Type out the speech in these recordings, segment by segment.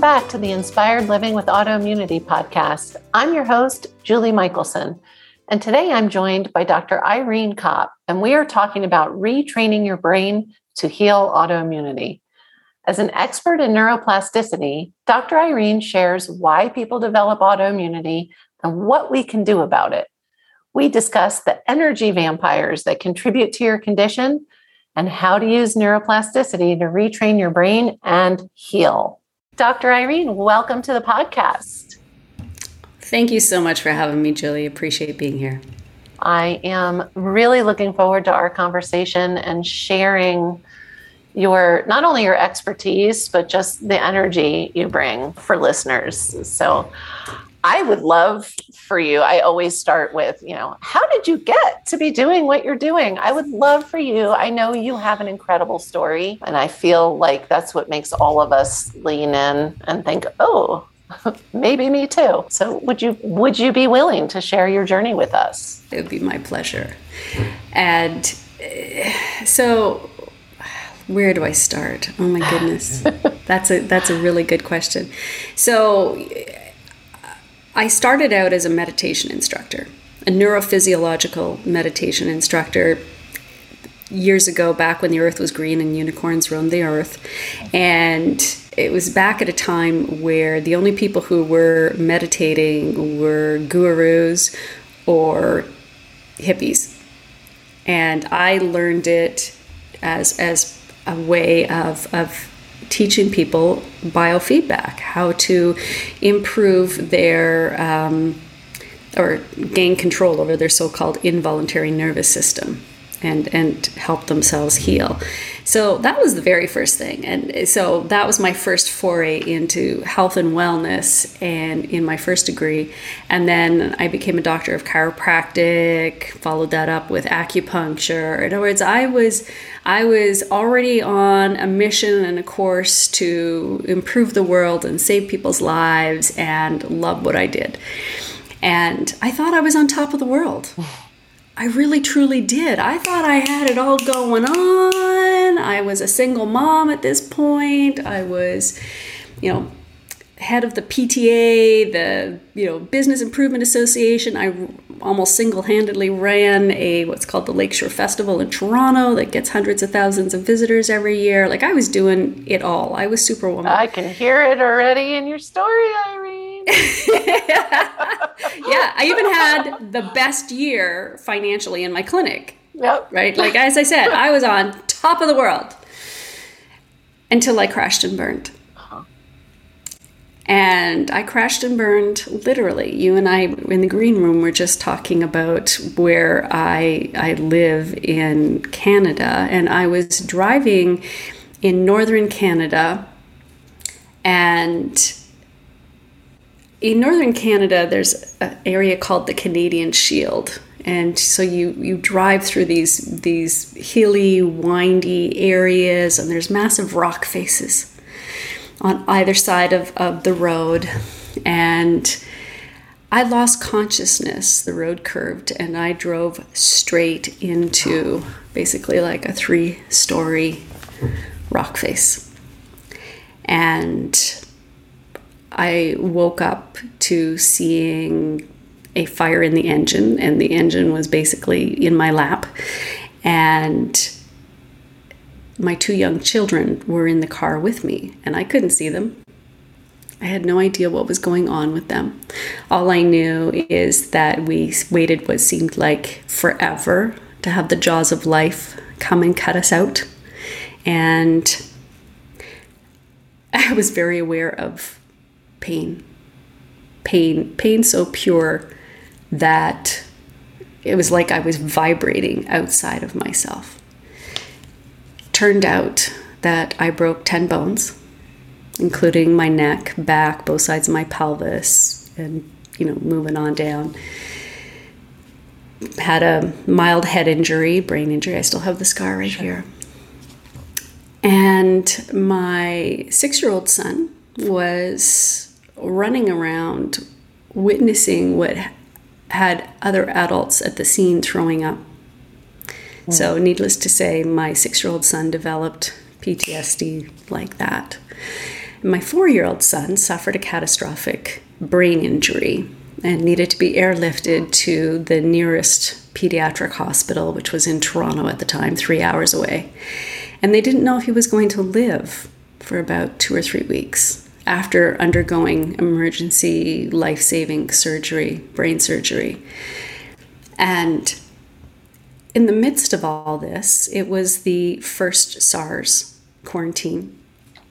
Welcome back to the Inspired Living with Autoimmunity podcast. I'm your host, Julie Michelson. And today I'm joined by Dr. Irene Kopp, and we are talking about retraining your brain to heal autoimmunity. As an expert in neuroplasticity, Dr. Irene shares why people develop autoimmunity and what we can do about it. We discuss the energy vampires that contribute to your condition and how to use neuroplasticity to retrain your brain and heal. Dr. Irene, welcome to the podcast. Thank you so much for having me, Julie. Appreciate being here. I am really looking forward to our conversation and sharing your not only your expertise but just the energy you bring for listeners. So I would love for you. I always start with, you know, how did you get to be doing what you're doing? I would love for you. I know you have an incredible story, and I feel like that's what makes all of us lean in and think, oh, maybe me too. So would you would you be willing to share your journey with us? It would be my pleasure. And uh, so where do I start? Oh my goodness. that's a that's a really good question. So I started out as a meditation instructor, a neurophysiological meditation instructor years ago, back when the earth was green and unicorns roamed the earth. And it was back at a time where the only people who were meditating were gurus or hippies. And I learned it as, as a way of, of teaching people biofeedback, how to improve their um, or gain control over their so-called involuntary nervous system and and help themselves heal. So that was the very first thing. And so that was my first foray into health and wellness and in my first degree. And then I became a doctor of chiropractic, followed that up with acupuncture. In other words, I was I was already on a mission and a course to improve the world and save people's lives and love what I did. And I thought I was on top of the world. I really truly did. I thought I had it all going on. I was a single mom at this point. I was, you know, head of the PTA, the you know Business Improvement Association. I almost single-handedly ran a what's called the Lakeshore Festival in Toronto that gets hundreds of thousands of visitors every year. Like I was doing it all. I was superwoman. I can hear it already in your story, Irene. yeah, I even had the best year financially in my clinic. Yep. Right? Like, as I said, I was on top of the world until I crashed and burned. And I crashed and burned literally. You and I in the green room were just talking about where I I live in Canada. And I was driving in northern Canada. And in northern Canada, there's an area called the Canadian Shield, and so you you drive through these these hilly, windy areas, and there's massive rock faces on either side of, of the road, and I lost consciousness. The road curved, and I drove straight into basically like a three story rock face, and I woke up to seeing a fire in the engine, and the engine was basically in my lap. And my two young children were in the car with me, and I couldn't see them. I had no idea what was going on with them. All I knew is that we waited what seemed like forever to have the jaws of life come and cut us out. And I was very aware of pain. Pain, pain so pure that it was like I was vibrating outside of myself. Turned out that I broke 10 bones including my neck, back, both sides of my pelvis, and you know, moving on down. Had a mild head injury, brain injury. I still have the scar right sure. here. And my six year old son was running around witnessing what had other adults at the scene throwing up. Mm. So, needless to say, my six year old son developed PTSD like that. My four year old son suffered a catastrophic brain injury and needed to be airlifted to the nearest pediatric hospital, which was in Toronto at the time, three hours away. And they didn't know if he was going to live for about two or three weeks after undergoing emergency life saving surgery, brain surgery. And in the midst of all this, it was the first SARS quarantine.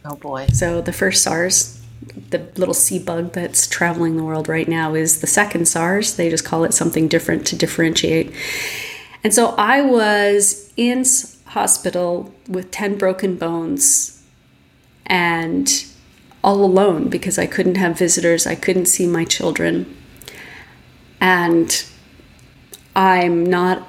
Oh boy. So the first SARS, the little sea bug that's traveling the world right now, is the second SARS. They just call it something different to differentiate. And so I was in hospital with 10 broken bones and all alone because I couldn't have visitors, I couldn't see my children. And I'm not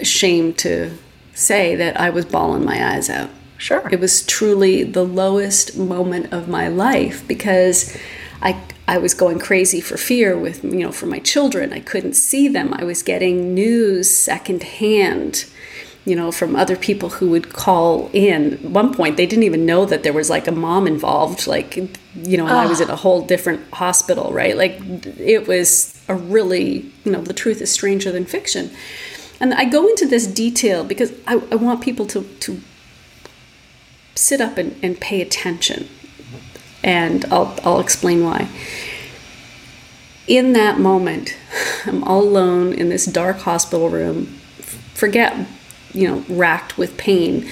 ashamed to say that I was bawling my eyes out. Sure. It was truly the lowest moment of my life because I I was going crazy for fear with you know for my children. I couldn't see them. I was getting news secondhand you know, from other people who would call in. At one point, they didn't even know that there was like a mom involved, like, you know, and. I was in a whole different hospital, right? Like, it was a really, you know, the truth is stranger than fiction. And I go into this detail because I, I want people to, to sit up and, and pay attention. And I'll, I'll explain why. In that moment, I'm all alone in this dark hospital room. Forget you know, racked with pain.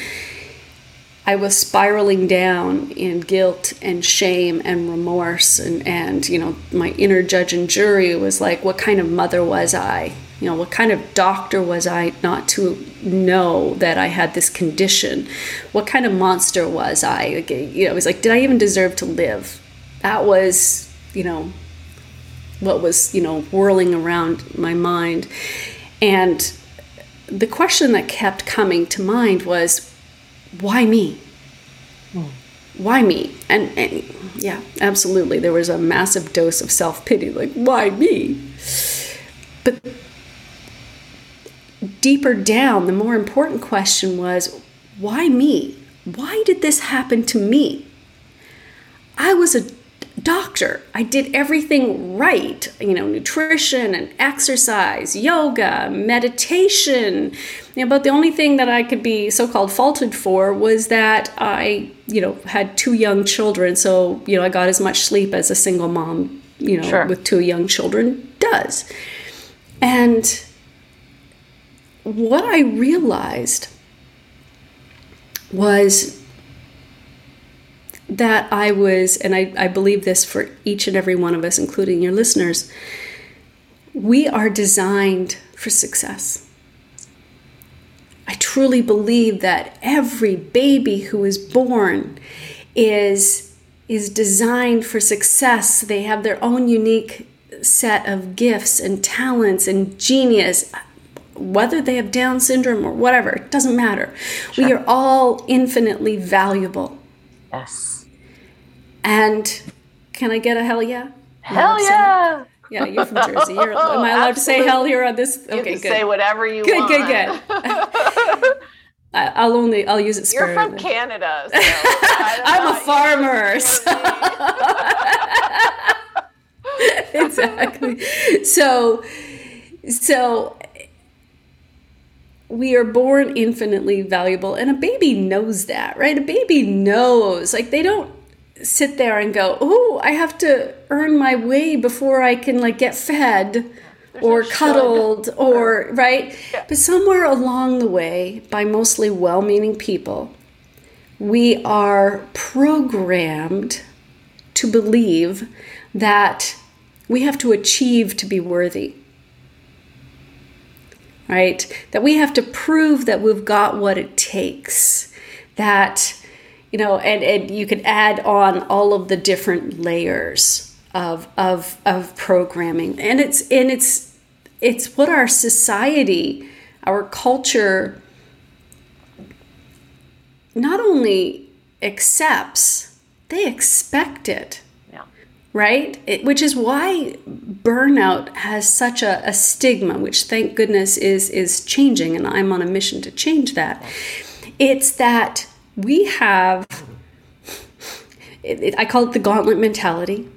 I was spiraling down in guilt and shame and remorse and, and you know my inner judge and jury was like what kind of mother was I you know what kind of doctor was I not to know that I had this condition what kind of monster was I you know it was like did I even deserve to live that was you know what was you know whirling around my mind and the question that kept coming to mind was, why me? Hmm. Why me? And, and, yeah, absolutely. There was a massive dose of self pity, like, why me? But deeper down, the more important question was, why me? Why did this happen to me? I was a doctor. I did everything right, you know, nutrition and exercise, yoga, meditation. You know, but the only thing that I could be so-called faulted for was that I, you know, had two young children, so, you know, I got as much sleep as a single mom, you know, sure. with two young children does. And what I realized was that I was, and I, I believe this for each and every one of us, including your listeners, we are designed for success. I truly believe that every baby who is born is is designed for success. They have their own unique set of gifts and talents and genius whether they have down syndrome or whatever, it doesn't matter. Sure. We are all infinitely valuable. Yes. And can I get a hell yeah? Hell yeah! Yeah, you're from Jersey. You're, am I allowed Absolutely. to say hell here on this? Okay, can good. say whatever you good, want. Good, good, good. I'll only I'll use it. You're from Canada. So I'm a farmer. exactly. So, so we are born infinitely valuable, and a baby knows that, right? A baby knows. Like they don't sit there and go, "Oh, I have to earn my way before I can like get fed." There's or cuddled or right yeah. but somewhere along the way by mostly well-meaning people we are programmed to believe that we have to achieve to be worthy right that we have to prove that we've got what it takes that you know, and, and you could add on all of the different layers of of of programming. And it's and it's it's what our society, our culture not only accepts, they expect it right? It, which is why burnout has such a, a, stigma, which thank goodness is is changing, and I'm on a mission to change that. It's that we have, it, it, I call it the gauntlet mentality,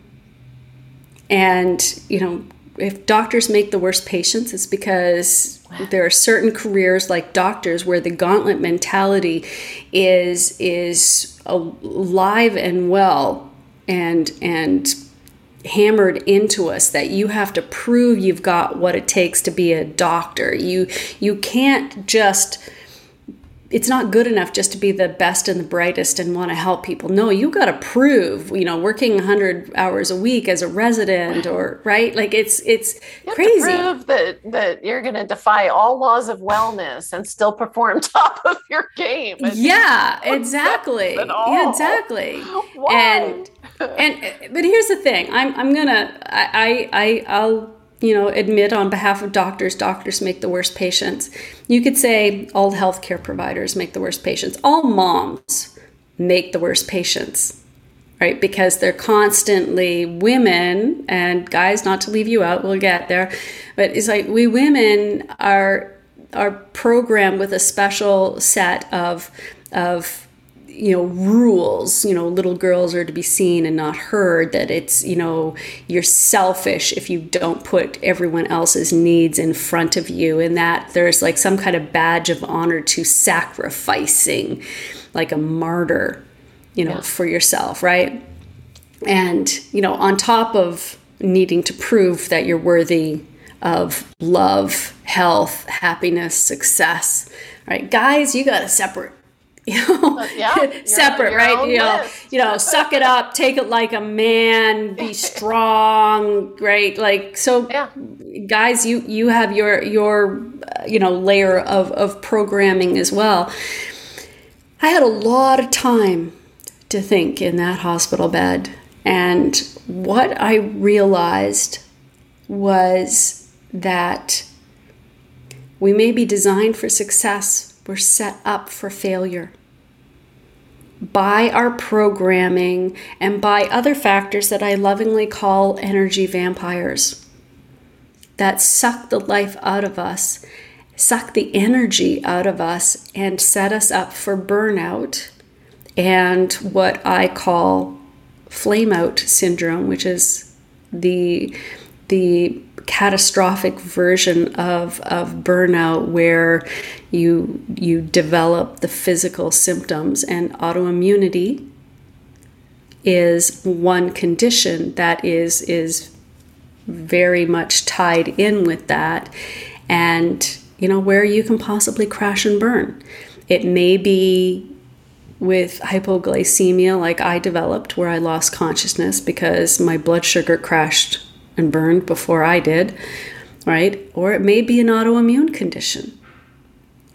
and you know. If doctors make the worst patients, it's because there are certain careers like doctors where the gauntlet mentality is is alive and well and and hammered into us that you have to prove you've got what it takes to be a doctor. You you can't just it's not good enough just to be the best and the brightest and want to help people. No, you got to prove, you know, working 100 hours a week as a resident or right? Like it's it's you crazy. prove that that you're going to defy all laws of wellness and still perform top of your game. yeah, exactly. Yeah, exactly. Why? And and uh, but here's the thing. I'm I'm to I I I'll you know, admit on behalf of doctors, doctors make the worst patients. You could say all healthcare providers make the worst patients. All moms make the worst patients, right? Because they're constantly women and guys, not to leave you out, we'll get there. But it's like we women are are programmed with a special set of of you know rules you know little girls are to be seen and not heard that it's you know you're selfish if you don't put everyone else's needs in front of you and that there's like some kind of badge of honor to sacrificing like a martyr you know yeah. for yourself right and you know on top of needing to prove that you're worthy of love health happiness success right guys you got to separate you know, yeah, separate, right? You know, list. you know, suck it up, take it like a man, be strong, right? Like so, yeah. guys, you you have your your uh, you know layer of of programming as well. I had a lot of time to think in that hospital bed, and what I realized was that we may be designed for success we're set up for failure by our programming and by other factors that I lovingly call energy vampires that suck the life out of us, suck the energy out of us, and set us up for burnout and what I call flame out syndrome, which is the the catastrophic version of, of burnout where you you develop the physical symptoms. And autoimmunity is one condition that is is very much tied in with that. And you know where you can possibly crash and burn. It may be with hypoglycemia like I developed where I lost consciousness because my blood sugar crashed and burned before I did, right? Or it may be an autoimmune condition,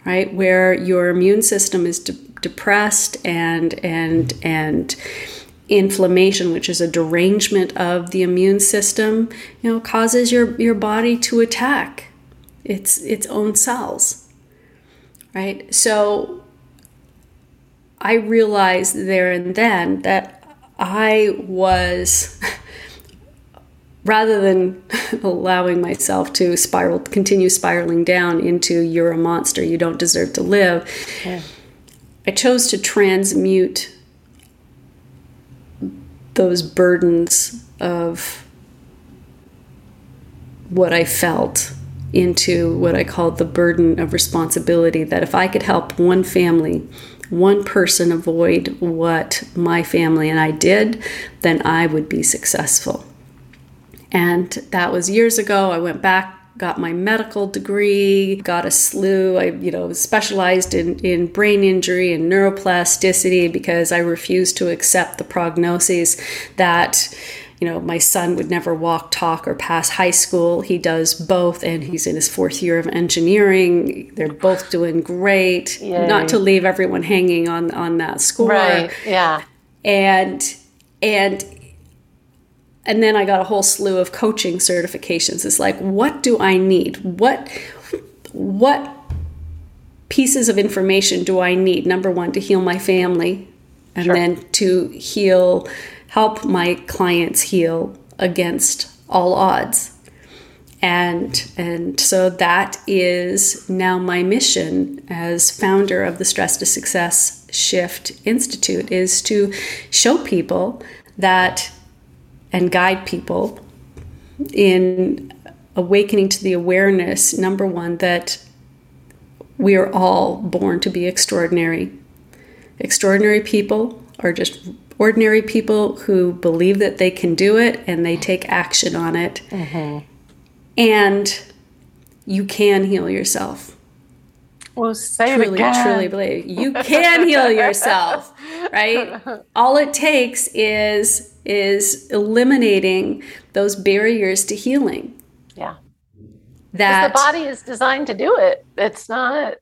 right? Where your immune system is de- depressed and and and inflammation, which is a derangement of the immune system, you know, causes your your body to attack its its own cells. Right? So I realized there and then that I was rather than allowing myself to spiral continue spiraling down into you're a monster you don't deserve to live yeah. i chose to transmute those burdens of what i felt into what i called the burden of responsibility that if i could help one family one person avoid what my family and i did then i would be successful and that was years ago. I went back got my medical degree, got a slew. I, you know, specialized in, in brain injury and neuroplasticity because I refused to accept the prognoses that, you know, my son would never walk, talk, or pass high school. He does both, and he's in his fourth year of engineering. They're both doing great. Yay. Not to leave everyone hanging on on that score. Right. Yeah. And and and then I got a whole slew of coaching certifications. It's like, what do I need? What what pieces of information do I need? Number one, to heal my family, and Sure. then to heal, help my clients heal against all odds. And and so that is now my mission as founder of the Stress to Success Shift Institute is to show people that and guide people in awakening to the awareness number one that we are all born to be extraordinary. Extraordinary people are just ordinary people who believe that they can do it and they take action on it. Mm-hmm. And you can heal yourself. Well, say it truly, again. truly believe. You can heal yourself, right? All it takes is is eliminating those barriers to healing. Yeah. That the body is designed to do it. It's not,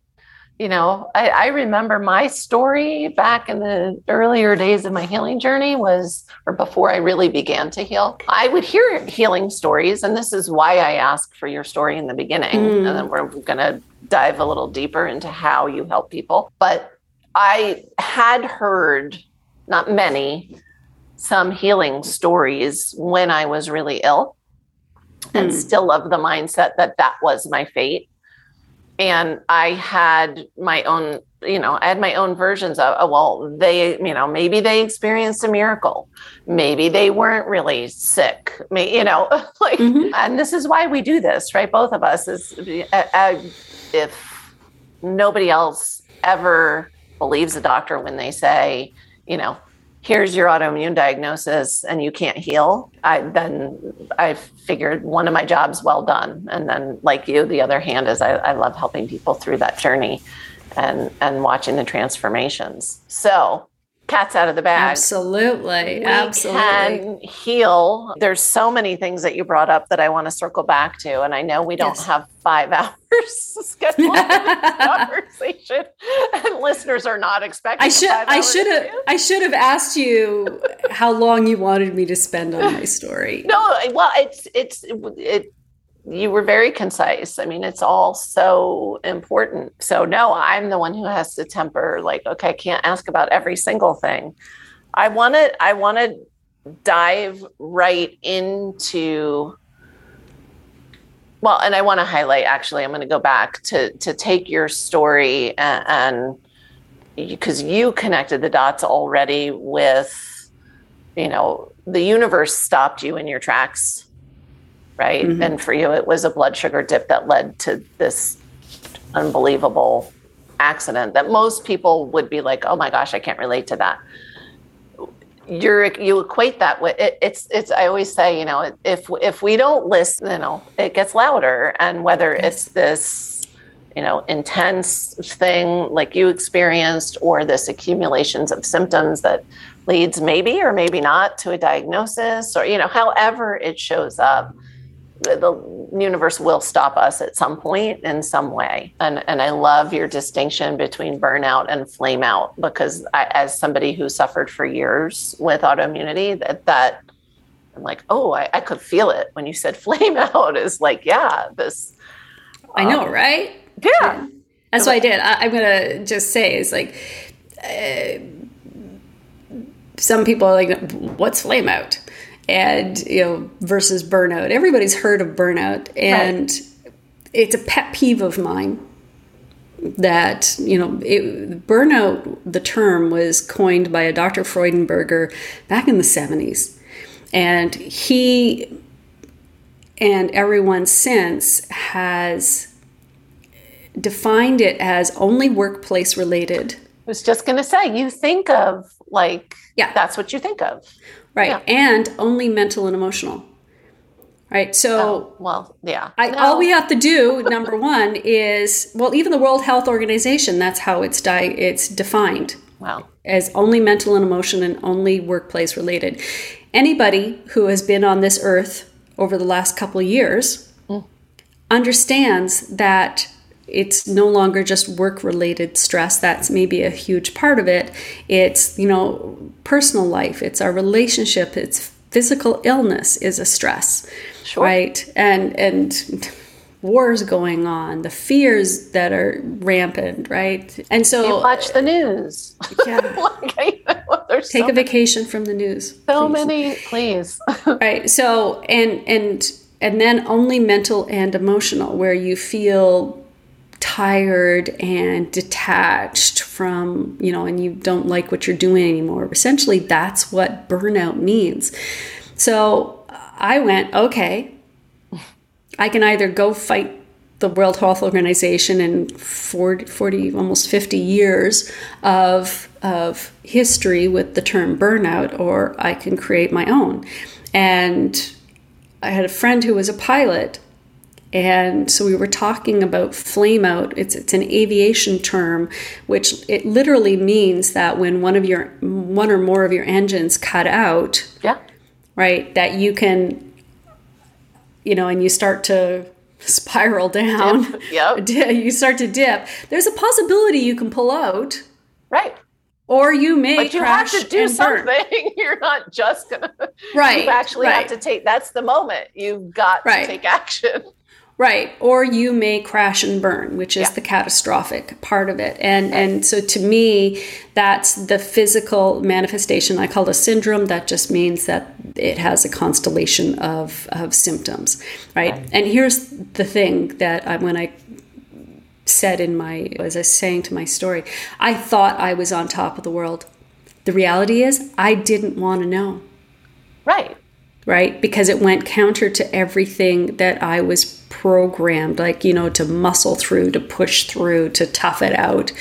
you know, I, I remember my story back in the earlier days of my healing journey was, or before I really began to heal, I would hear healing stories. And this is why I asked for your story in the beginning. Mm. And then we're going to dive a little deeper into how you help people. But I had heard, not many, some healing stories when I was really ill and Hmm. still of the mindset that that was my fate. And I had my own, you know, I had my own versions of, oh, well, they, you know, maybe they experienced a miracle. Maybe they weren't really sick, you know, like, Mhm. and this is why we do this, right? Both of us is uh, uh, if nobody else ever believes a doctor when they say, you know, here's your autoimmune diagnosis and you can't heal, I then I figured one of my jobs well done. And then like you, the other hand is I, I love helping people through that journey and and watching the transformations. So cat's out of the bag absolutely, we absolutely. can heal. There's so many things that you brought up that I want to circle back to, and I know we don't Yes. have five hours scheduled for this conversation, and listeners are not expecting. I should I should have. I should have asked you how long you wanted me to spend on my story. No, well, it's it's it. You were very concise. I mean, it's all so important. So no, I'm the one who has to temper. Like, okay, I can't ask about every single thing. I want to. I want to dive right into. Well, and I want to highlight. Actually, I'm going to go back to to take your story and. because you connected the dots already with you know the universe stopped you in your tracks right? Mhm. and for you it was a blood sugar dip that led to this unbelievable accident that most people would be like oh my gosh i can't relate to that. You're you equate that with it, it's it's i always say you know if if we don't listen you know it gets louder. And whether it's this you know intense thing like you experienced or this accumulations of symptoms that leads maybe or maybe not to a diagnosis or you know however it shows up the, the universe will stop us at some point in some way and and i love your distinction between burnout and flame out because I, as somebody who suffered for years with autoimmunity that that i'm like oh I, I could feel it when you said flame out is like yeah this I know, right? yeah That's what I did. I, I'm gonna just say is like, uh, some people are like, "What's flame out?" And you know, versus burnout. Everybody's heard of burnout, and it's a pet peeve of mine. That you know, it, burnout. The term was coined by a Dr. Freudenberger back in the '70s, and he and everyone since has defined it as only workplace related. I was just going to say, you think of like, Yeah. that's what you think of. Right. Yeah. And only mental and emotional. Right. So Oh, well, yeah. I, No. all we have to do, number one, is well, even the World Health Organization, that's how it's di- it's defined Well, as only mental and emotion and only workplace related. anybody who has been on this earth over the last couple of years mm. understands that it's no longer just work related stress that's maybe a huge part of it. It's you know personal life. It's our relationship. It's physical illness is a stress sure. right? And and wars going on the fears that are rampant right? And so you watch the news. Yeah. Like, take so a vacation from the news so please. many please. Right. So and and and then only mental and emotional where you feel tired and detached from, you know, and you don't like what you're doing anymore. Essentially, that's what burnout means. So I went, okay, I can either go fight the World Health Organization and 40, 40 almost 50 years of, of history with the term burnout, or I can create my own. And I had a friend who was a pilot and so we were talking about flame out. It's it's an aviation term, which it literally means that when one of your one or more of your engines cut out, yeah, right, that you can, you know, and you start to spiral down. Yeah, you start to dip. There's a possibility you can pull out. Right or you may but you have to do something you're not just gonna right you actually right. have to take that's the moment you've got right. to take action Right. Or you may crash and burn, which is yeah. the catastrophic part of it. And and so to me, that's the physical manifestation. I call it a syndrome. That just means that it has a constellation of, of symptoms. Right? right. And here's the thing that I, when I said in my as I was saying to my story, I thought I was on top of the world. The reality is I didn't want to know. Right. Right? Because it went counter to everything that I was programmed, like, you know, to muscle through, to push through, to tough it out,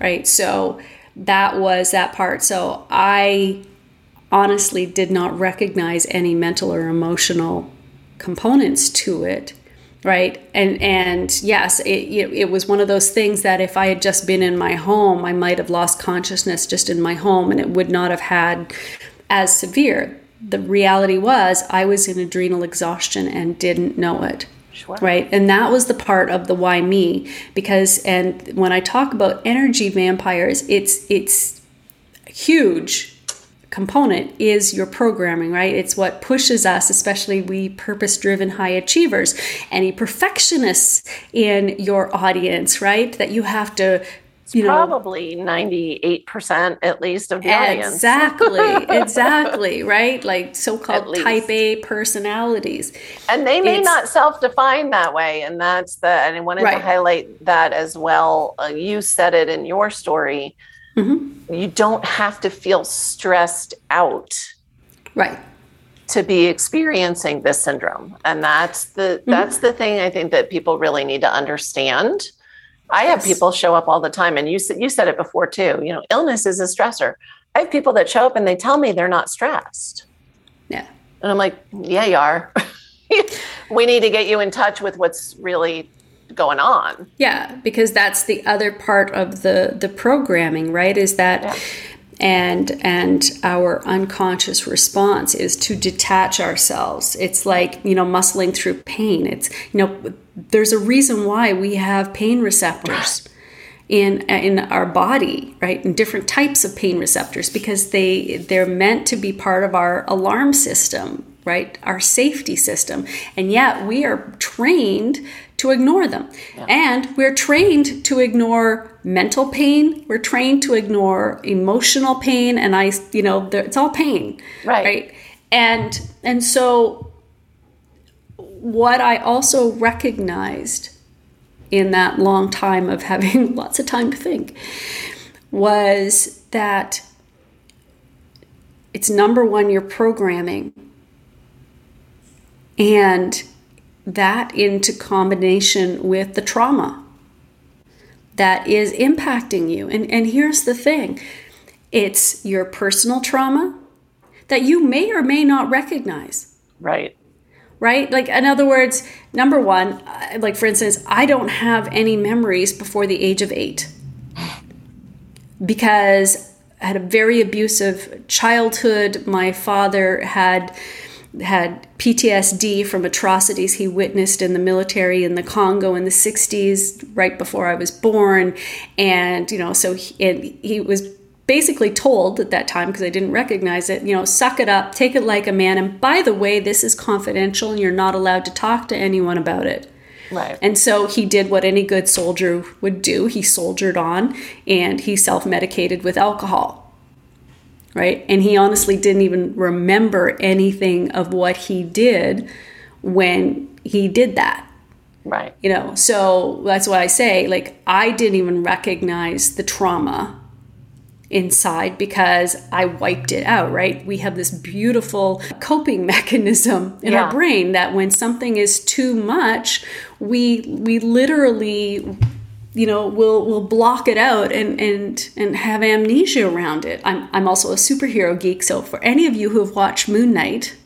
right? So that was that part. So I honestly did not recognize any mental or emotional components to it right and and yes it, it, was one of those things that if i had just been in my home i might have lost consciousness just in my home and it would not have had as severe the reality was i was in adrenal exhaustion and didn't know it Sure. Right. And that was the part of the why me because and when I talk about energy vampires, it's it's huge component is your programming, right? It's what pushes us, especially we purpose driven high achievers, any perfectionists in your audience, right? That you have to you know, probably 98% at least of the audience. Exactly, exactly, right? Like so called type A personalities. And they may it's, not self define that way. And that's the, and I wanted right. to highlight that as well. Uh, you said it in your story. Mm-hmm. You don't have to feel stressed out. Right to be experiencing this syndrome and that's the mm-hmm. that's the thing i think that people really need to understand I have people show up all the time, and you said you said it before too. You know, illness is a stressor. I have people that show up and they tell me they're not stressed. Yeah, and I'm like, yeah, you are. we need to get you in touch with what's really going on. Yeah, because that's the other part of the the programming, right? Is that yeah and and our unconscious response is to detach ourselves. It's like you know muscling through pain. It's you know there's a reason why we have pain receptors in in our body right? And different types of pain receptors because they they're meant to be part of our alarm system right our safety system and yet we are trained to ignore them. Yeah. And we're trained to ignore mental pain. We're trained to ignore emotional pain. And I, you know, it's all pain. Right. Right. And, and so what I also recognized in that long time of having lots of time to think was that it's number one, your programming. And that into combination with the trauma that is impacting you. And, and here's the thing it's your personal trauma that you may or may not recognize. Right. Right? Like, in other words, number one, uh, like for instance, I don't have any memories before the age of eight because I had a very abusive childhood. My father had had PTSD from atrocities he witnessed in the military in the Congo in the 60s, right before I was born. And, you know, so he, he was basically told at that time, because I didn't recognize it, you know, suck it up, take it like a man. And by the way, this is confidential and you're not allowed to talk to anyone about it. Right. And so he did what any good soldier would do. He soldiered on and he self medicated with alcohol right? And he honestly didn't even remember anything of what he did when he did that. Right. You know, so that's why I say, like, I didn't even recognize the trauma inside because I wiped it out, right? We have this beautiful coping mechanism in Yeah. our brain that when something is too much, we we literally you know we'll we'll block it out and and and have amnesia around it. I'm I'm also a superhero geek, so for any of you who have watched Moon Knight,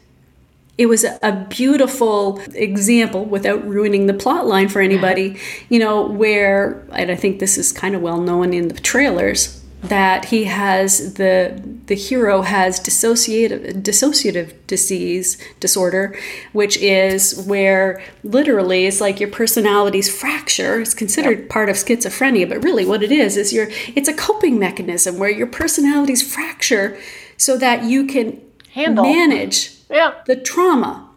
it was a beautiful example without ruining the plot line for anybody, you know, where and I think this is kind of well known in the trailers that he has the the hero has dissociative dissociative disease disorder which is where literally it's like your personality's fracture it's considered part of schizophrenia but really what it is is your it's a coping mechanism where your personality's fracture so that you can Handle. manage Yeah. the trauma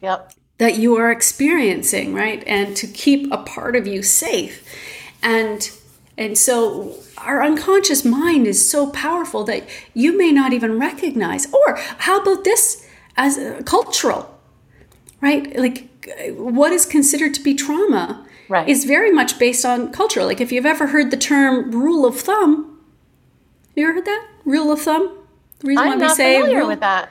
Yep. that you are experiencing right and to keep a part of you safe and and so our unconscious mind is so powerful that you may not even recognize or how about this as uh, cultural right like uh, what is considered to be trauma Right. is very much based on culture like if you've ever heard the term rule of thumb you ever heard that rule of thumb the reason I'm not familiar with that.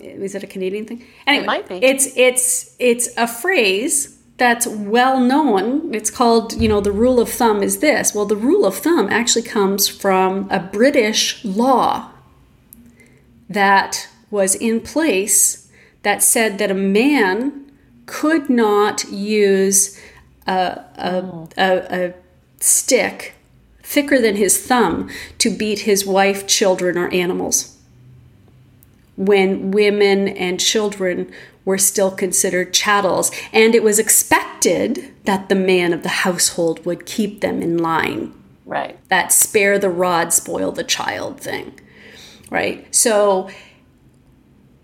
is it a Canadian thing? Anyway, might be. It's it's it's a phrase that's well known. It's called, you know, the rule of thumb is this. Well, the rule of thumb actually comes from a British law that was in place that said that a man could not use a, a, oh. a, a stick thicker than his thumb to beat his wife, children, or animals when women and children were still considered chattels, and it was expected that the man of the household would keep them in line. Right. That spare the rod, spoil the child thing, right? So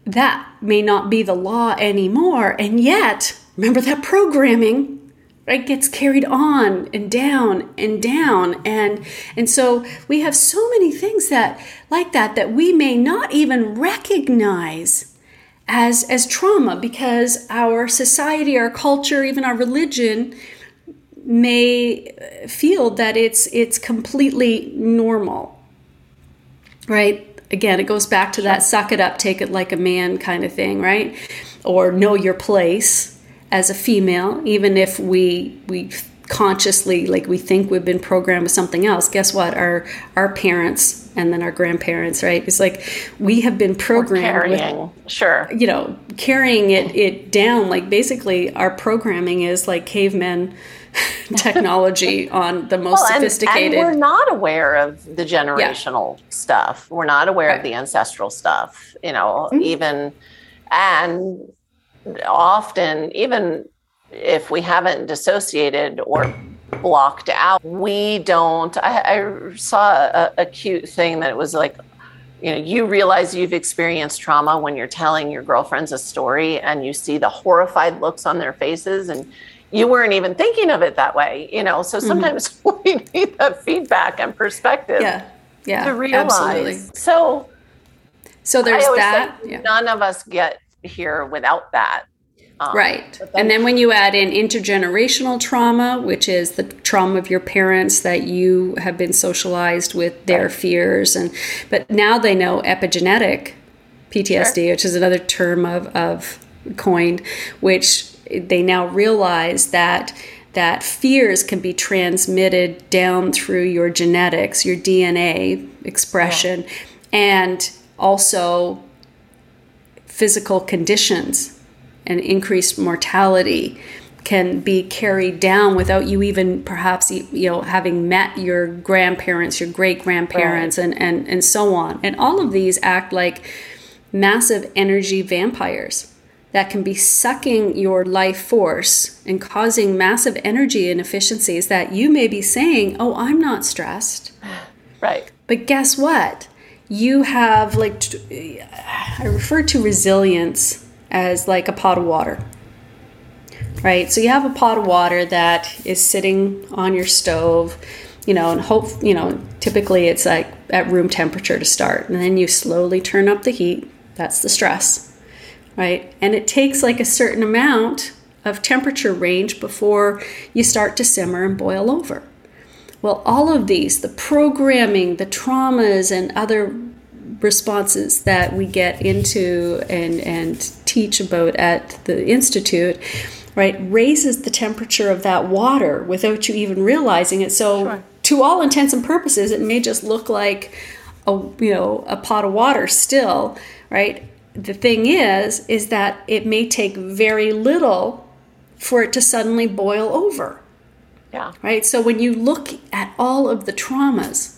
that may not be the law anymore, and yet, remember that programming right gets carried on and down and down and and so we have so many things that like that that we may not even recognize as as trauma because our society our culture even our religion may uh, feel that it's it's completely normal right? Again it goes back to that suck it up take it like a man kind of thing right? Or know your place as a female even if we we consciously like we think we've been programmed with something else. Guess what? Our our parents and then our grandparents right it's like we have been programmed with Sure. you know carrying it it down like basically our programming is like cavemen technology on the most Well, and, sophisticated and we're not aware of the generational stuff. We're not aware Right. Mm-hmm. of the ancestral stuff, you know, even and often even if we haven't dissociated or blocked out, we don't. I, I saw a, a cute thing that it was like, you know, you realize you've experienced trauma when you're telling your girlfriends a story and you see the horrified looks on their faces and you weren't even thinking of it that way, you know. So mm-hmm. sometimes we need that feedback and perspective yeah yeah to realize. absolutely So so there's that yeah. none of us get here without that. Um, Right. And then when you add in intergenerational trauma, which is the trauma of your parents that you have been socialized with their fears and but now they know epigenetic PTSD, which is another term of, of coined, which they now realize that that fears can be transmitted down through your genetics, your DNA expression, and also physical conditions and increased mortality can be carried down without you even perhaps you know having met your grandparents your great grandparents right. and, and and so on. And all of these act like massive energy vampires that can be sucking your life force and causing massive energy inefficiencies that you may be saying oh i'm not stressed. Right. But guess what? You have like i refer to resilience as like a pot of water right? So you have a pot of water that is sitting on your stove, you know, and hope, you know, typically it's like at room temperature to start. And then you slowly turn up the heat. That's the stress, right? And it takes like a certain amount of temperature range before you start to simmer and boil over. Well, all of these, the programming, the traumas, and other responses that we get into and, and teach about at the Institute right, raises the temperature of that water without you even realizing it. So, sure. to all intents and purposes, it may just look like a you know a pot of water still, right? The thing is, is that it may take very little for it to suddenly boil over. Yeah. Right. So when you look at all of the traumas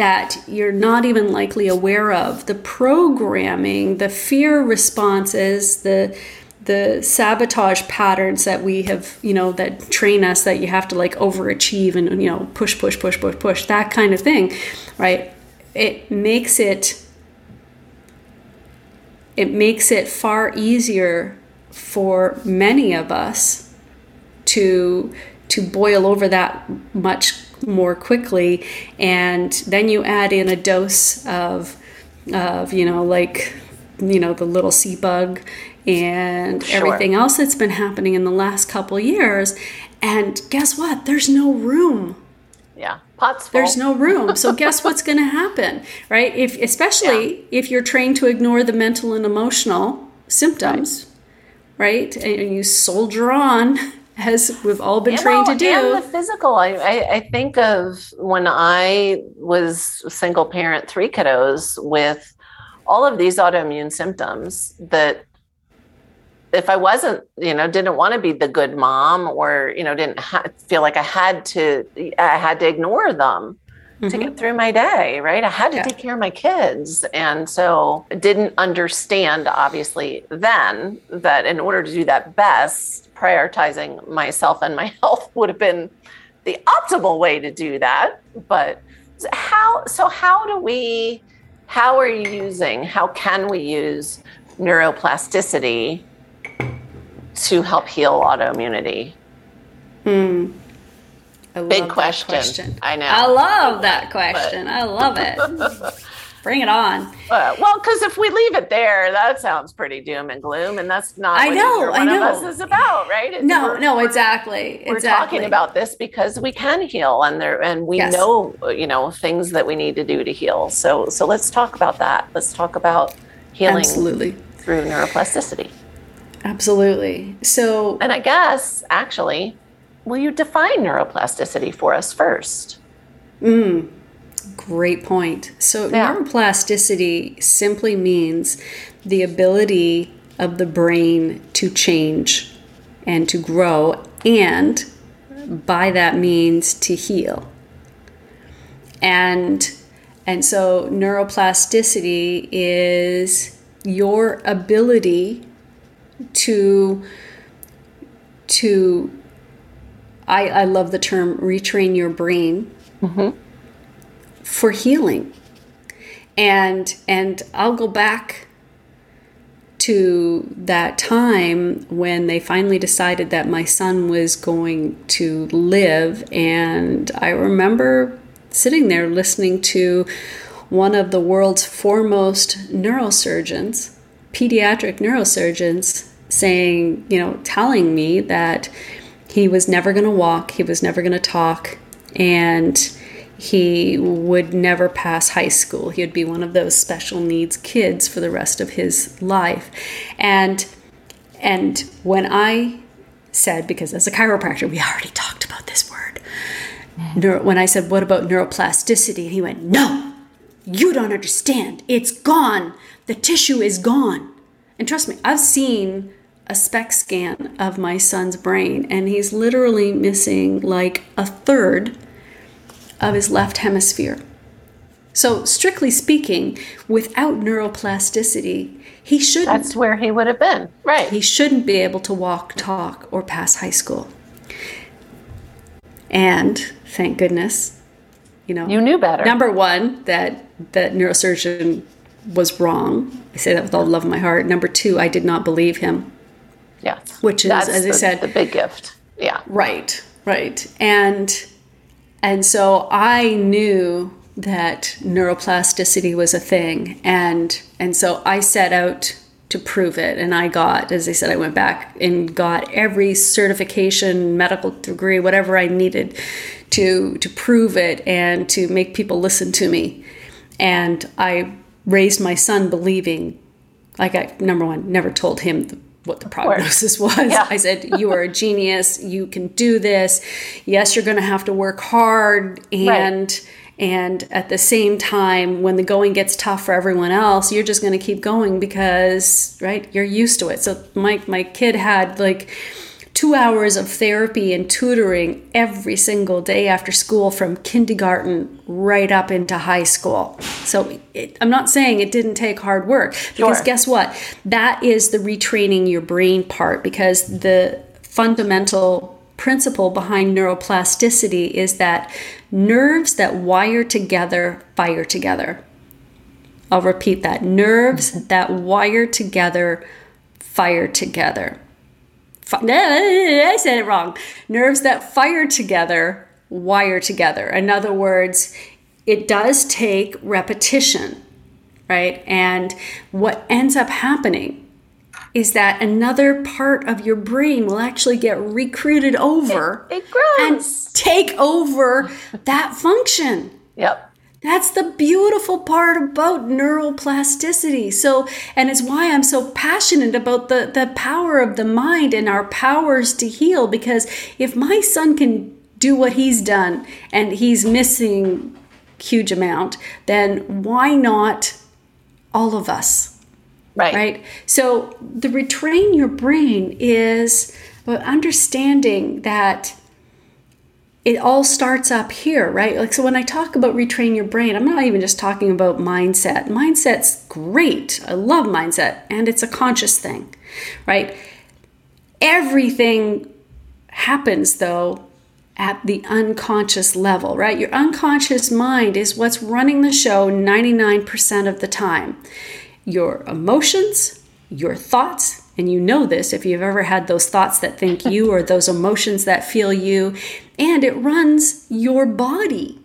that you're not even likely aware of, the programming, the fear responses, the the sabotage patterns that we have, you know, that train us that you have to like overachieve and, you know, push, push, push, push, push, that kind of thing, right? It makes it, it makes it far easier for many of us to, to boil over that much more quickly. And then you add in a dose of, of, you know, like, you know, the little sea bug and sure. everything else that's been happening in the last couple years. And guess what? There's no room. Yeah, pots full. There's no room. So guess what's going to happen, right? If especially yeah. if you're trained to ignore the mental and emotional symptoms, right? right? And you soldier on as we've all been trained to do. And the physical. I, I, I think of when I was single parent, three kiddos with all of these autoimmune symptoms that if I wasn't, you know, didn't want to be the good mom or, you know, didn't ha- feel like I had to, I had to ignore them mm-hmm. to get through my day, right? I had to yeah. take care of my kids. And so didn't understand, obviously, then that in order to do that best, prioritizing myself and my health would have been the optimal way to do that. But how, so how do we, how are you using, how can we use neuroplasticity to help heal autoimmunity? Hmm. Big question. question. I know. I love that question. But. I love it. Bring it on. Uh, well, because if we leave it there, that sounds pretty doom and gloom, and that's not I know. I know. Us is about, right? It's, no, no, exactly. We're exactly. talking about this because we can heal, and there, and we yes. know, you know, things that we need to do to heal. So, so let's talk about that. Let's talk about healing Absolutely. through neuroplasticity. Absolutely. So, and I guess actually, will you define neuroplasticity for us first? Mm, great point. So, yeah. neuroplasticity simply means the ability of the brain to change and to grow, and by that means to heal. And and so neuroplasticity is your ability to to I, I love the term retrain your brain mm-hmm. for healing. And and I'll go back to that time when they finally decided that my son was going to live and I remember sitting there listening to one of the world's foremost neurosurgeons, pediatric neurosurgeons saying, you know, telling me that he was never going to walk, he was never going to talk, and he would never pass high school. He would be one of those special needs kids for the rest of his life. And and when I said, because as a chiropractor, we already talked about this word. Neuro, when I said, What about neuroplasticity? he went, No, you don't understand. It's gone. The tissue is gone. And trust me, I've seen a SPECT scan of my son's brain, and he's literally missing like a third of his left hemisphere. So, strictly speaking, without neuroplasticity, he shouldn't. That's where he would have been. Right. He shouldn't be able to walk, talk, or pass high school. And thank goodness, you know, you knew better. Number one, that that neurosurgeon was wrong. I say that with all the love of my heart. Number two, I did not believe him. Yeah. Which is, That's as the, I said, the big gift. Yeah. Right, right. And and so I knew that neuroplasticity was a thing and and so I set out to prove it and I got as I said I went back and got every certification medical degree whatever I needed to to prove it and to make people listen to me and I raised my son believing like I number one never told him the, what the prognosis was. Yeah. I said, You are a genius. You can do this. Yes, you're going to have to work hard. And, Right. and at the same time, when the going gets tough for everyone else, you're just going to keep going because, right, you're used to it. So my, my kid had like, two hours of therapy and tutoring every single day after school from kindergarten right up into high school. So it, I'm not saying it didn't take hard work because Sure. guess what? That is the retraining your brain part because the fundamental principle behind neuroplasticity is that nerves that wire together fire together. I'll repeat that. Nerves that wire together fire together. Fi- no, I said it wrong. Nerves that fire together wire together. In other words, it does take repetition, right? And what ends up happening is that another part of your brain will actually get recruited over It and grows. take over that function. Yep. That's the beautiful part about neuroplasticity. So, and it's why I'm so passionate about the, the power of the mind and our powers to heal. Because if my son can do what he's done and he's missing huge amount, then why not all of us? Right. right? So the retrain your brain is about understanding that it all starts up here, right? Like so when I talk about retrain your brain, I'm not even just talking about mindset. Mindset's great. I love mindset and it's a conscious thing, right? Everything happens though at the unconscious level, right? Your unconscious mind is what's running the show 99% of the time. Your emotions, your thoughts, and you know this if you've ever had those thoughts that think you or those emotions that feel you, and it runs your body,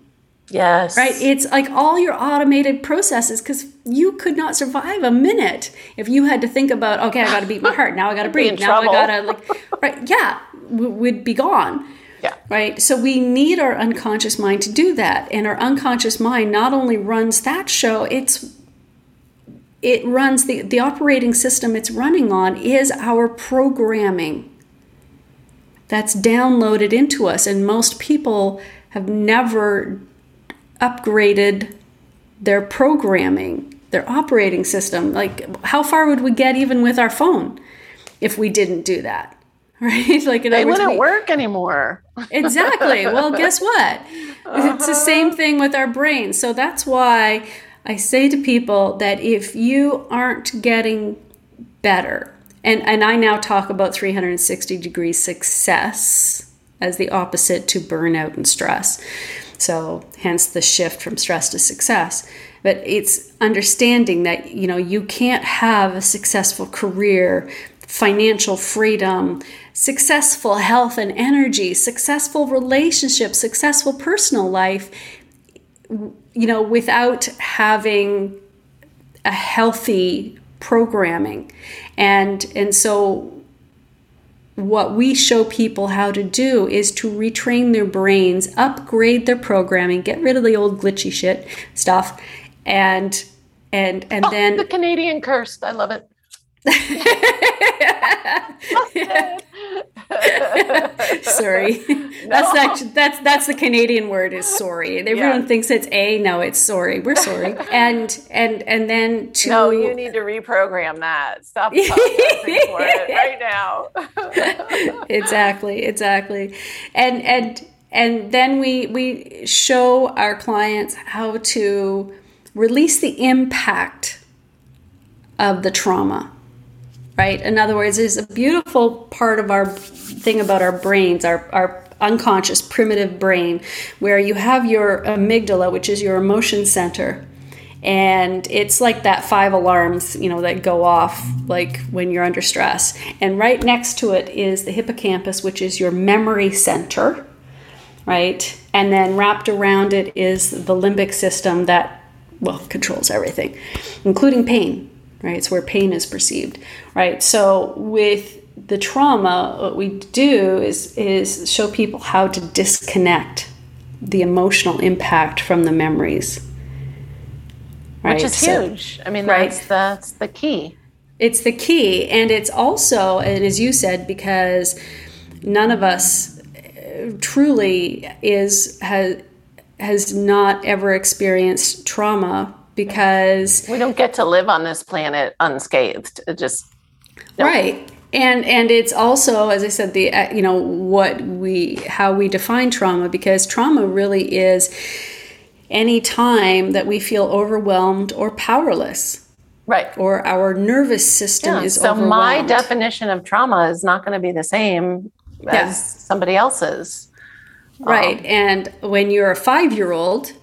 Yes. right? It's like all your automated processes because you could not survive a minute if you had to think about, okay, I got to beat my heart. Now I got to breathe. Now I got to, like, right? Yeah, we, would be gone. Yeah. Right. So we need our unconscious mind to do that. And our unconscious mind not only runs that show, it's it runs the, the operating system it's running on is our programming that's downloaded into us. And most people have never upgraded their programming, their operating system. Like, how far would we get even with our phone if we didn't do that? Right? Like, in They other words, wouldn't we- work anymore. Exactly. Well, guess what? It's the same thing with our brains. So that's why I say to people that if you aren't getting better, and, and I now talk about 360 degree success as the opposite to burnout and stress. So hence the shift from stress to success. But it's understanding that you know you can't have a successful career, financial freedom, successful health and energy, successful relationships, successful personal life, you know, without having a healthy programming. And and so what we show people how to do is to retrain their brains, upgrade their programming, get rid of the old glitchy shit stuff, and and and Oh, then the Canadian curse. I love it. sorry. No. That's actually, that's that's the Canadian word is sorry. Everyone yeah. thinks it's a. No, it's sorry. We're sorry. and and and then to no, you need to reprogram that. Stop for it right now. exactly. Exactly. And and and then we we show our clients how to release the impact of the trauma right in other words there's a beautiful part of our thing about our brains our, our unconscious primitive brain where you have your amygdala which is your emotion center and it's like that five alarms you know that go off like when you're under stress and right next to it is the hippocampus which is your memory center right? And then wrapped around it is the limbic system that, well, controls everything, including pain, right? It's where pain is perceived, right? So with the trauma, what we do is is show people how to disconnect the emotional impact from the memories. Right? Which is so, huge. I mean, right? that's that's the key. It's the key, and it's also, and as you said, because none of us uh, truly is has has not ever experienced trauma because we don't get to live on this planet unscathed. It just nope. right. And and it's also, as I said, the uh, you know what we how we define trauma because trauma really is any time that we feel overwhelmed or powerless right or our nervous system yeah, is so my definition of trauma is not going to be the same yeah. as somebody else's. Right. Um, and when you're a five year old,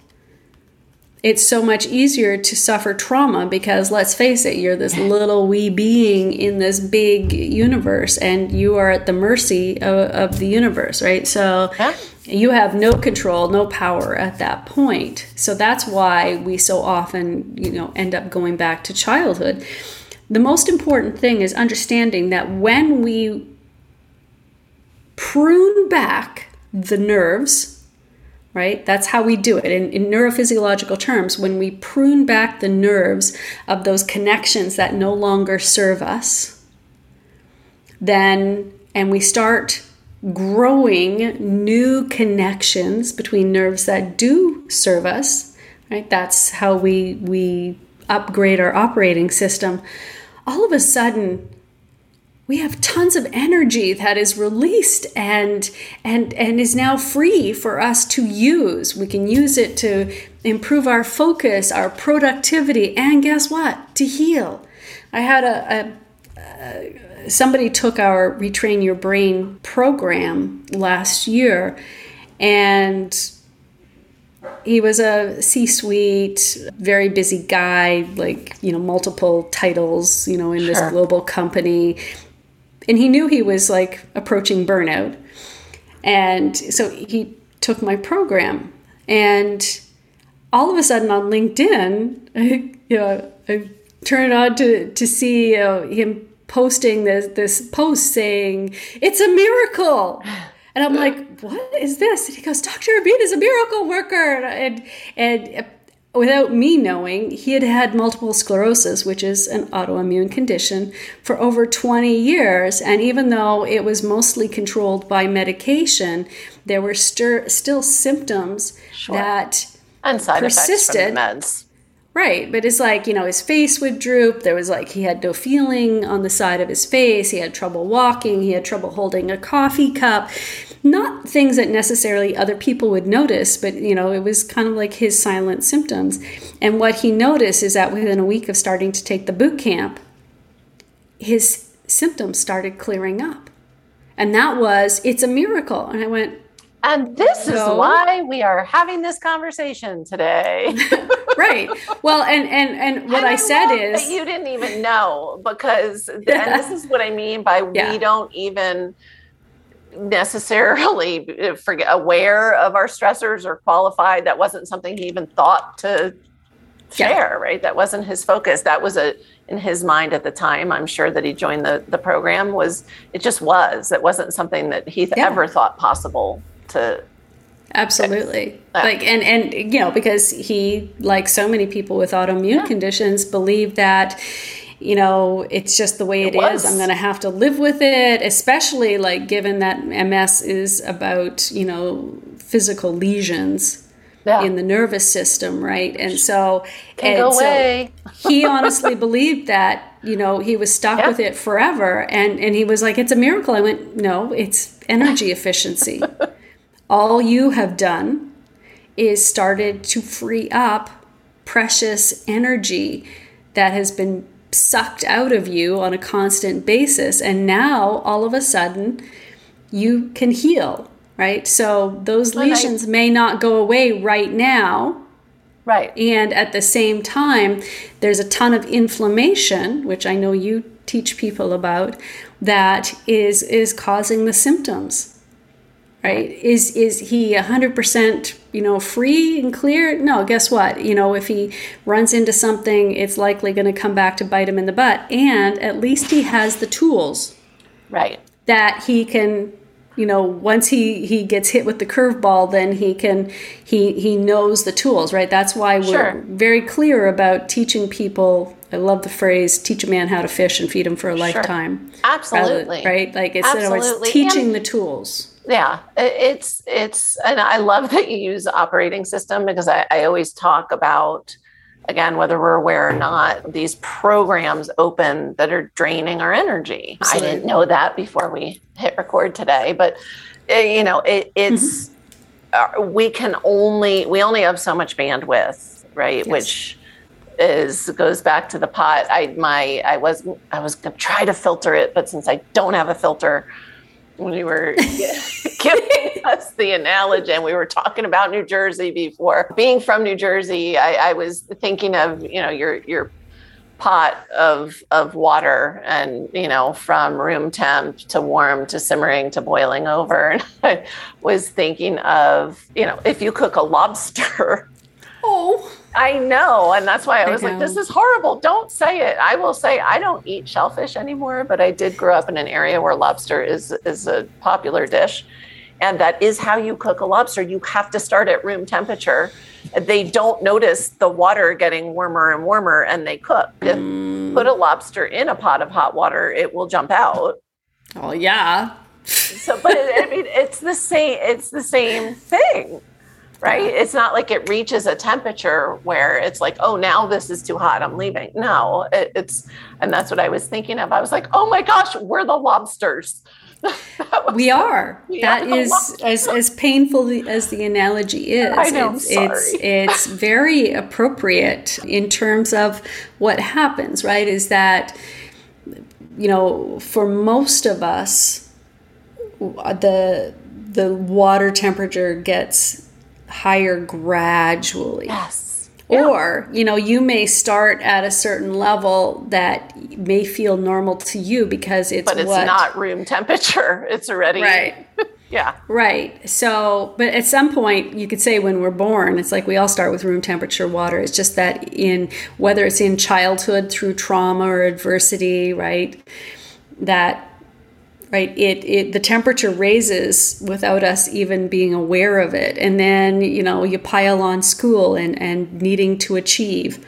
it's so much easier to suffer trauma because let's face it, you're this little wee being in this big universe and you are at the mercy of, of the universe, right? So yeah. you have no control, no power at that point. So that's why we so often, you know, end up going back to childhood. The most important thing is understanding that when we prune back the nerves, right? That's how we do it. In, in, neurophysiological terms, when we prune back the nerves of those connections that no longer serve us, then, and we start growing new connections between nerves that do serve us, right? That's how we, we upgrade our operating system. All of a sudden, we have tons of energy that is released and and and is now free for us to use. We can use it to improve our focus our productivity and guess what? To heal. I had a, a, a somebody took our retrain your brain program last year and he was a c-suite very busy guy like you know multiple titles you know in sure. this global company and he knew he was like approaching burnout. And so he took my program. And all of a sudden on LinkedIn, I, you know, I turned on to, to see uh, him posting this, this post saying, It's a miracle. And I'm like, What is this? And he goes, Dr. Abid is a miracle worker. And, and without me knowing, he had had multiple sclerosis, which is an autoimmune condition, for over 20 years. And even though it was mostly controlled by medication, there were stir- still symptoms sure. that and side persisted. effects from the meds. Right, but it's like, you know, his face would droop. There was like, he had no feeling on the side of his face. He had trouble walking. He had trouble holding a coffee cup not things that necessarily other people would notice, but you know, it was kind of like his silent symptoms. And what he noticed is that within a week of starting to take the boot camp, his symptoms started clearing up. And that was, it's a miracle. And I went, and this is why we are having this conversation today. right. Well, and and and what and I, I, said is you didn't even know because and this is what I mean by yeah. we don't even necessarily uh, forget, aware of our stressors or qualified. That wasn't something he even thought to share, yeah. right? That wasn't his focus. That was a in his mind at the time. I'm sure that he joined the the program was it just was. It wasn't something that he yeah. ever thought possible to absolutely like and and you know because he like so many people with autoimmune yeah. conditions believe that you know, it's just the way it, it is. I'm going to have to live with it, especially like given that MS is about, you know, physical lesions yeah. in the nervous system, right? And so, Can and so he honestly believed that, you know, he was stuck yeah. with it forever. And, and he was like, it's a miracle. I went, no, it's energy efficiency. All you have done is started to free up precious energy that has been sucked out of you on a constant basis. And now all of a sudden, you can heal, right? So those lesions may not go away right now. Right. And at the same time, there's a ton of inflammation, which I know you teach people about, that is is causing the symptoms right is is he 100% you know free and clear no guess what? You know if he runs into something it's likely going to come back to bite him in the butt. And at least he has the tools right. that he can you know once he he gets hit with the curveball then he can he he knows the tools right? That's why we're sure. very clear about teaching people i love the phrase teach a man how to fish and feed him for a lifetime. sure. absolutely. rather, right? Like it's Absolutely. teaching and, the tools yeah it's it's and i love that you use operating system because I, I always talk about again whether we're aware or not these programs open that are draining our energy Absolutely. i didn't know that before we hit record today but eh, you know it, it's mm-hmm. uh, we can only we only have so much bandwidth right yes. which is goes back to the pot i my i was i was gonna try to filter it but since i don't have a filter when you were giving us the analogy and we were talking about New Jersey before. Being from New Jersey, I, I was thinking of, you know, your your pot of of water and you know from room temp to warm to simmering to boiling over and i was thinking of you know if you cook a lobster I know. And that's why I was I like, this is horrible. Don't say it. I will say I don't eat shellfish anymore, but I did grow up in an area where lobster is is a popular dish. And that is how you cook a lobster. You have to start at room temperature. They don't notice the water getting warmer and warmer and they cook. If mm. put a lobster in a pot of hot water, it will jump out. Oh yeah. so but I mean it's the same it's the same thing right? It's not like it reaches a temperature where it's like, oh, now this is too hot, I'm leaving. No, it, it's, and that's what I was thinking of. I was like, oh my gosh, we're the lobsters. we are. We that are is as, as painful as the analogy is. I know. It's, it's, it's very appropriate in terms of what happens, right? Is that you know, for most of us, the the water temperature gets higher gradually. Yes. Yeah. Or, you know, you may start at a certain level that may feel normal to you because it's But it's what, not room temperature. It's already Right. yeah. Right. So, but at some point you could say when we're born, it's like we all start with room temperature water. It's just that in whether it's in childhood through trauma or adversity, right? That right? It, it the temperature raises without us even being aware of it. And then you know you pile on school and and needing to achieve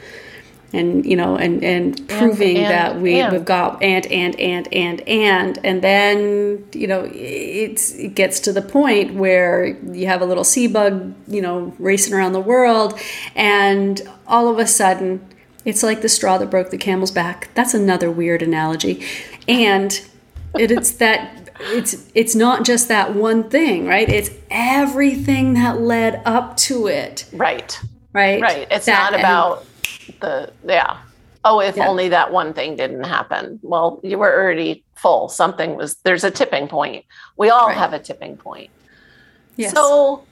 and you know and and proving and, and, that we, and. we've got and and and and and and then you know it's it gets to the point where you have a little sea bug you know racing around the world and all of a sudden it's like the straw that broke the camel's back. That's another weird analogy. And it, it's that it's it's not just that one thing, right? It's everything that led up to it. Right. Right. Right. It's that, not about and, the yeah. Oh, if yeah. only that one thing didn't happen. Well, you were already full. Something was there's a tipping point. We all right. have a tipping point. Yes. So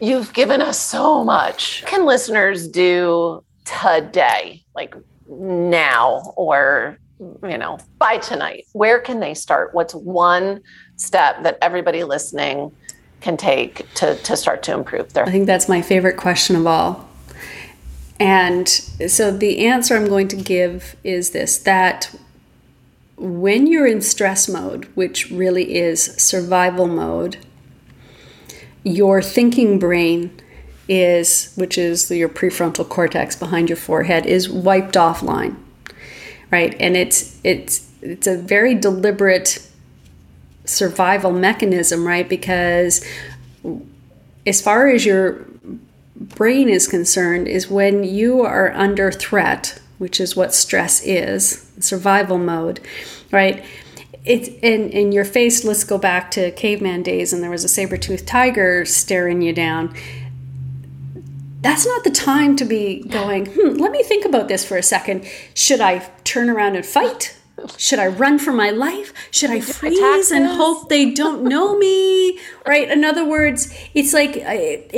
you've given us so much. What can listeners do today? Like now or you know, by tonight, where can they start? What's one step that everybody listening can take to, to start to improve their? I think that's my favorite question of all. And so the answer I'm going to give is this that when you're in stress mode, which really is survival mode, your thinking brain is, which is your prefrontal cortex behind your forehead, is wiped offline right? And it's it's it's a very deliberate survival mechanism, right? Because as far as your brain is concerned, is when you are under threat, which is what stress is, survival mode, right? It's in in your face. Let's go back to caveman days, and there was a saber toothed tiger staring you down. That's not the time to be going. Hmm, let me think about this for a second. Should I turn around and fight? Should I run for my life? Should I freeze and hope they don't know me? Right? In other words, it's like uh,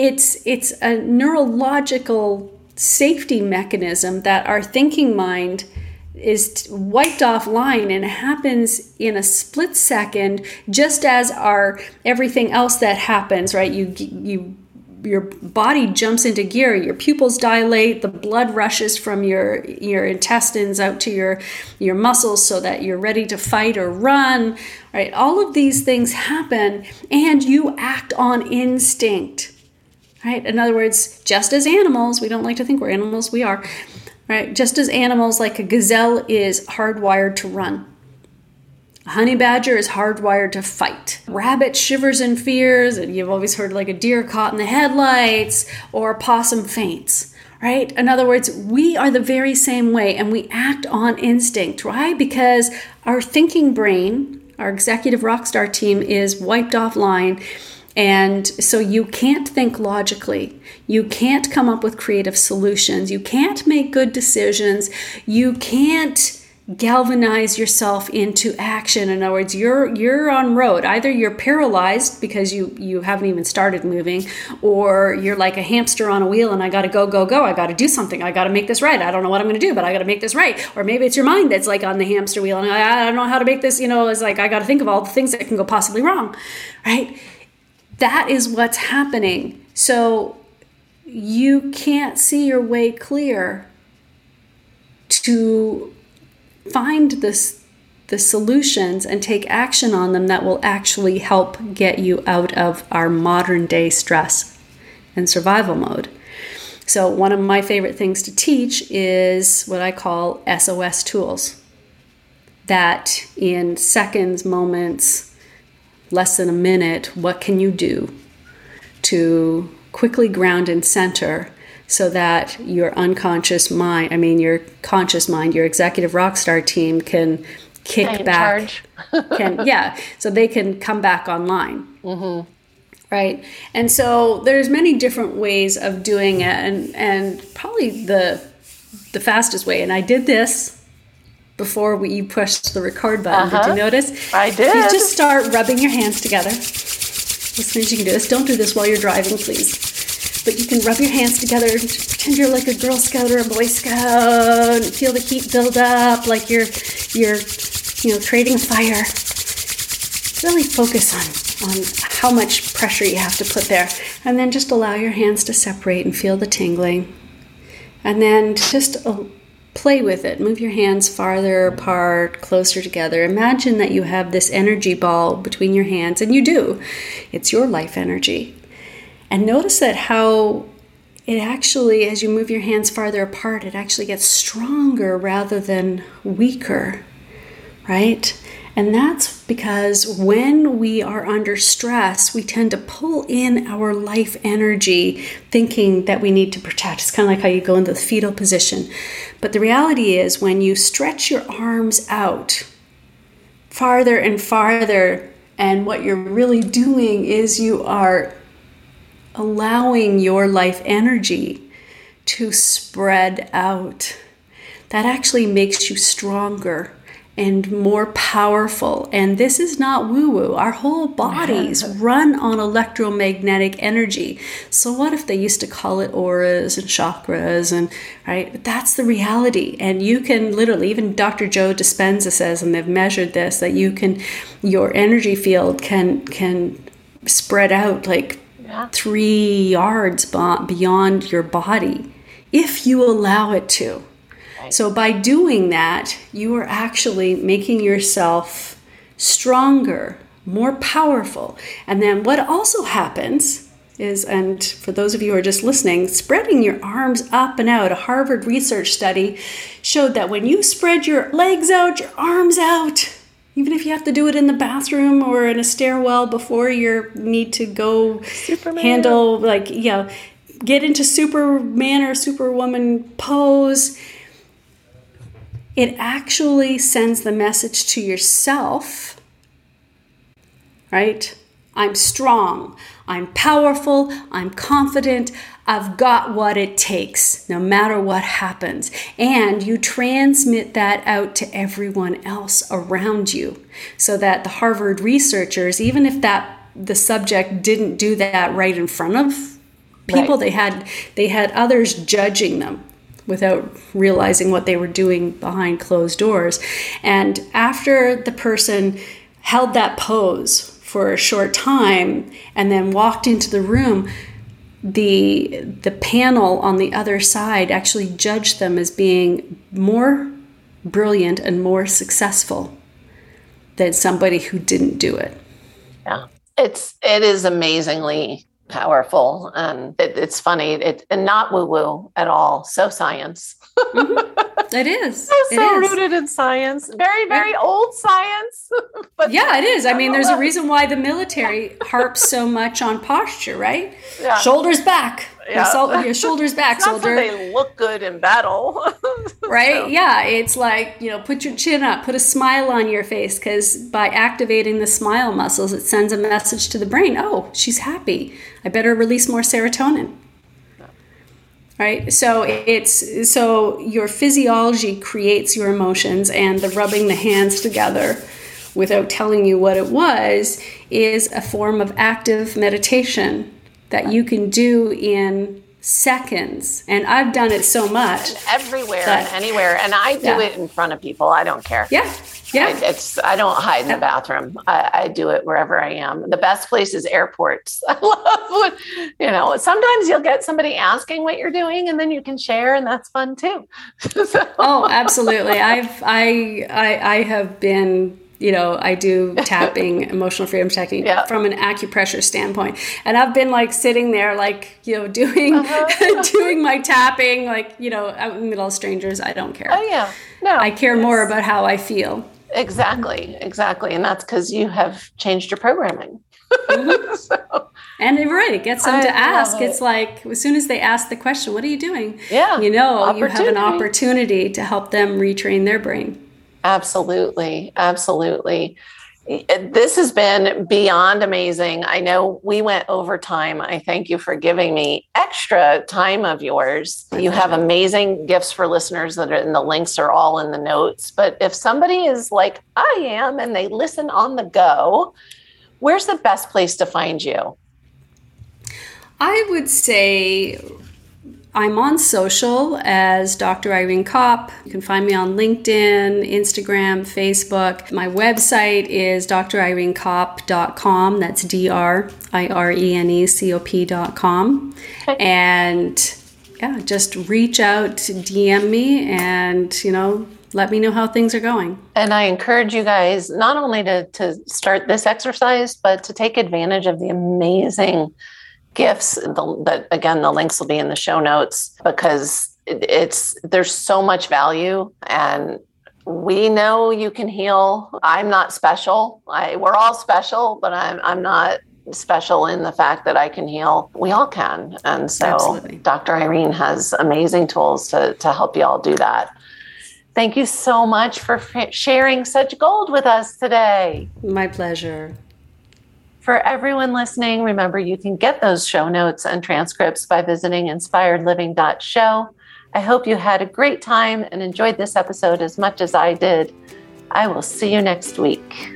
it's it's a neurological safety mechanism that our thinking mind is wiped offline and happens in a split second just as our everything else that happens right you you your body jumps into gear your pupils dilate the blood rushes from your your intestines out to your your muscles so that you're ready to fight or run right? All of these things happen and you act on instinct right? In other words just as animals we don't like to think we're animals we are right? Just as animals like a gazelle is hardwired to run honey badger is hardwired to fight. Rabbit shivers and fears, and you've always heard like a deer caught in the headlights or a possum faints, right? In other words, we are the very same way and we act on instinct, right? Because our thinking brain, our executive rockstar team is wiped offline. And so you can't think logically. You can't come up with creative solutions. You can't make good decisions. You can't galvanize yourself into action. In other words you're you're on road. Either you're paralyzed because you you haven't even started moving or you're like a hamster on a wheel and i gotta go go go. I gotta do something. I gotta make this right. I don't know what i'm gonna do but i gotta make this right. Or maybe it's your mind that's like on the hamster wheel and i, I don't know how to make this you know it's like i gotta think of all the things that can go possibly wrong right? That is what's happening. So you can't see your way clear to find this the solutions and take action on them that will actually help get you out of our modern day stress and survival mode. So, one of my favorite things to teach is what I call SOS tools. That in seconds, moments, less than a minute, what can you do to quickly ground and center so that your unconscious mind, I mean, your conscious mind, your executive rockstar team can kick back. can yeah, so they can come back online. Mm-hmm. Right, and so there's many different ways of doing it, and and probably the the fastest way. And I did this before we, you pushed the record button. Uh-huh. Did you uh-huh. notice? I did. You just start rubbing your hands together. Listeners, you can do this. Don't do this while you're driving, please but you can rub your hands together and pretend you're like a Girl Scout or a Boy Scout and feel the heat build up like you're you're you know creating fire. Really focus on on how much pressure you have to put there, and then just allow your hands to separate and feel the tingling, and then just uh, play with it. Move your hands farther apart, closer together. Imagine that you have this energy ball between your hands, and you do. It's your life energy. And notice that how it actually, as you move your hands farther apart, it actually gets stronger rather than weaker, right? And that's because when we are under stress, we tend to pull in our life energy thinking that we need to protect. It's kind of like how you go into the fetal position. But the reality is, when you stretch your arms out farther and farther, and what you're really doing is you are allowing your life energy to spread out. That actually makes you stronger and more powerful. And this is not woo woo. Our whole bodies run on electromagnetic energy. So, what if they used to call it auras and chakras? And right, But that's the reality. And you can literally, even Dr. Joe Dispenza says, and they've measured this, that you can, your energy field can can spread out like yeah. three yards beyond your body if you allow it to. Right. So, by doing that, you are actually making yourself stronger, more powerful. And then, what also happens is, and for those of you who are just listening, spreading your arms up and out. A Harvard research study showed that when you spread your legs out, your arms out, even if you have to do it in the bathroom or in a stairwell before you need to go Superman. handle, like, you know, get into Superman or Superwoman pose, it actually sends the message to yourself, right? I'm strong. I'm powerful. I'm confident. I've got what it takes, no matter what happens. And you transmit that out to everyone else around you. So that the Harvard researchers, even if that the subject didn't do that right in front of people, right. they had they had others judging them without realizing what they were doing behind closed doors. And after the person held that pose for a short time and then walked into the room, the the panel on the other side actually judged them as being more brilliant and more successful than somebody who didn't do it. Yeah. It's it is amazingly powerful and it, it's funny it and not woo woo at all so science mm-hmm. it is so, so rooted in science very very yeah. old science but yeah it is i mean there's a reason why the military harps so much on posture right yeah. shoulders back yeah. your shoulders back, soldier. they look good in battle. right? So. Yeah. It's like, you know, put your chin up, put a smile on your face, because by activating the smile muscles, it sends a message to the brain oh, she's happy. I better release more serotonin. Right? So it's so your physiology creates your emotions, and the rubbing the hands together without telling you what it was is a form of active meditation that you can do in seconds. And I've done it so much. And everywhere that, and anywhere. And I do yeah. it in front of people. I don't care. Yeah. Yeah. I, it's I don't hide in the bathroom. I, I, do it wherever I am. The best place is airports. I love when, you know, sometimes you'll get somebody asking what you're doing and then you can share and that's fun too. so. Oh, absolutely. I've I I I have been you know i do tapping emotional freedom technique yeah. from an acupressure standpoint. And i've been like sitting there like you know doing uh-huh. doing my tapping like you know out in the middle of strangers i don't care. Oh yeah. No i care more about how i feel. Exactly exactly. And that's because you have changed your programming. Mm-hmm. so, and you're right it gets them I to ask. It. it's like as soon as they ask the question what are you doing? Yeah you know you have an opportunity to help them retrain their brain Absolutely. Absolutely. Eh, this has been beyond amazing. I know we went over time. I thank you for giving me extra time of yours. You have amazing gifts for listeners that are, and the links are all in the notes. But if somebody is like I am and they listen on the go, where's the best place to find you? I would say I'm on social as Dr. Irene Kopp. You can find me on LinkedIn, Instagram, Facebook. My website is drirenekopp.com. That's D R I R E N E C O P.com. And yeah, just reach out, DM me, and, you know, let me know how things are going. And I encourage you guys not only to, to start this exercise, but to take advantage of the amazing gifts the, that again the links will be in the show notes because it's there's so much value and we know you can heal. I'm not special. I, we're all special but i'm i'm not special in the fact that i can heal. We all can. And so Absolutely. dr irene has amazing tools to to help you all do that. Thank you so much for f- sharing such gold with us today. My pleasure for everyone listening, remember you can get those show notes and transcripts by visiting inspiredliving.show. I hope you had a great time and enjoyed this episode as much as I did. I will see you next week.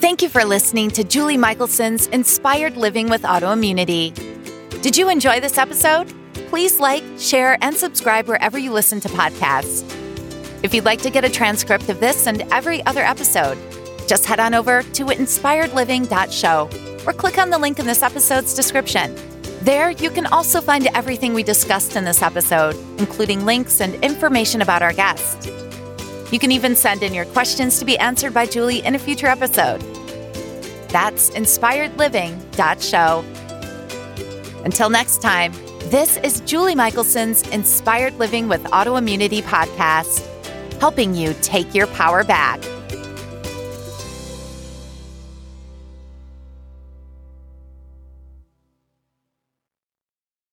Thank you for listening to Julie Michelson's Inspired Living with Autoimmunity. Did you enjoy this episode? Please like, share, and subscribe wherever you listen to podcasts. If you'd like to get a transcript of this and every other episode, just head on over to inspiredliving.show or click on the link in this episode's description. There, you can also find everything we discussed in this episode, including links and information about our guest. You can even send in your questions to be answered by Julie in a future episode. That's inspiredliving.show. Until next time, this is Julie Michelson's Inspired Living with Autoimmunity podcast, helping you take your power back.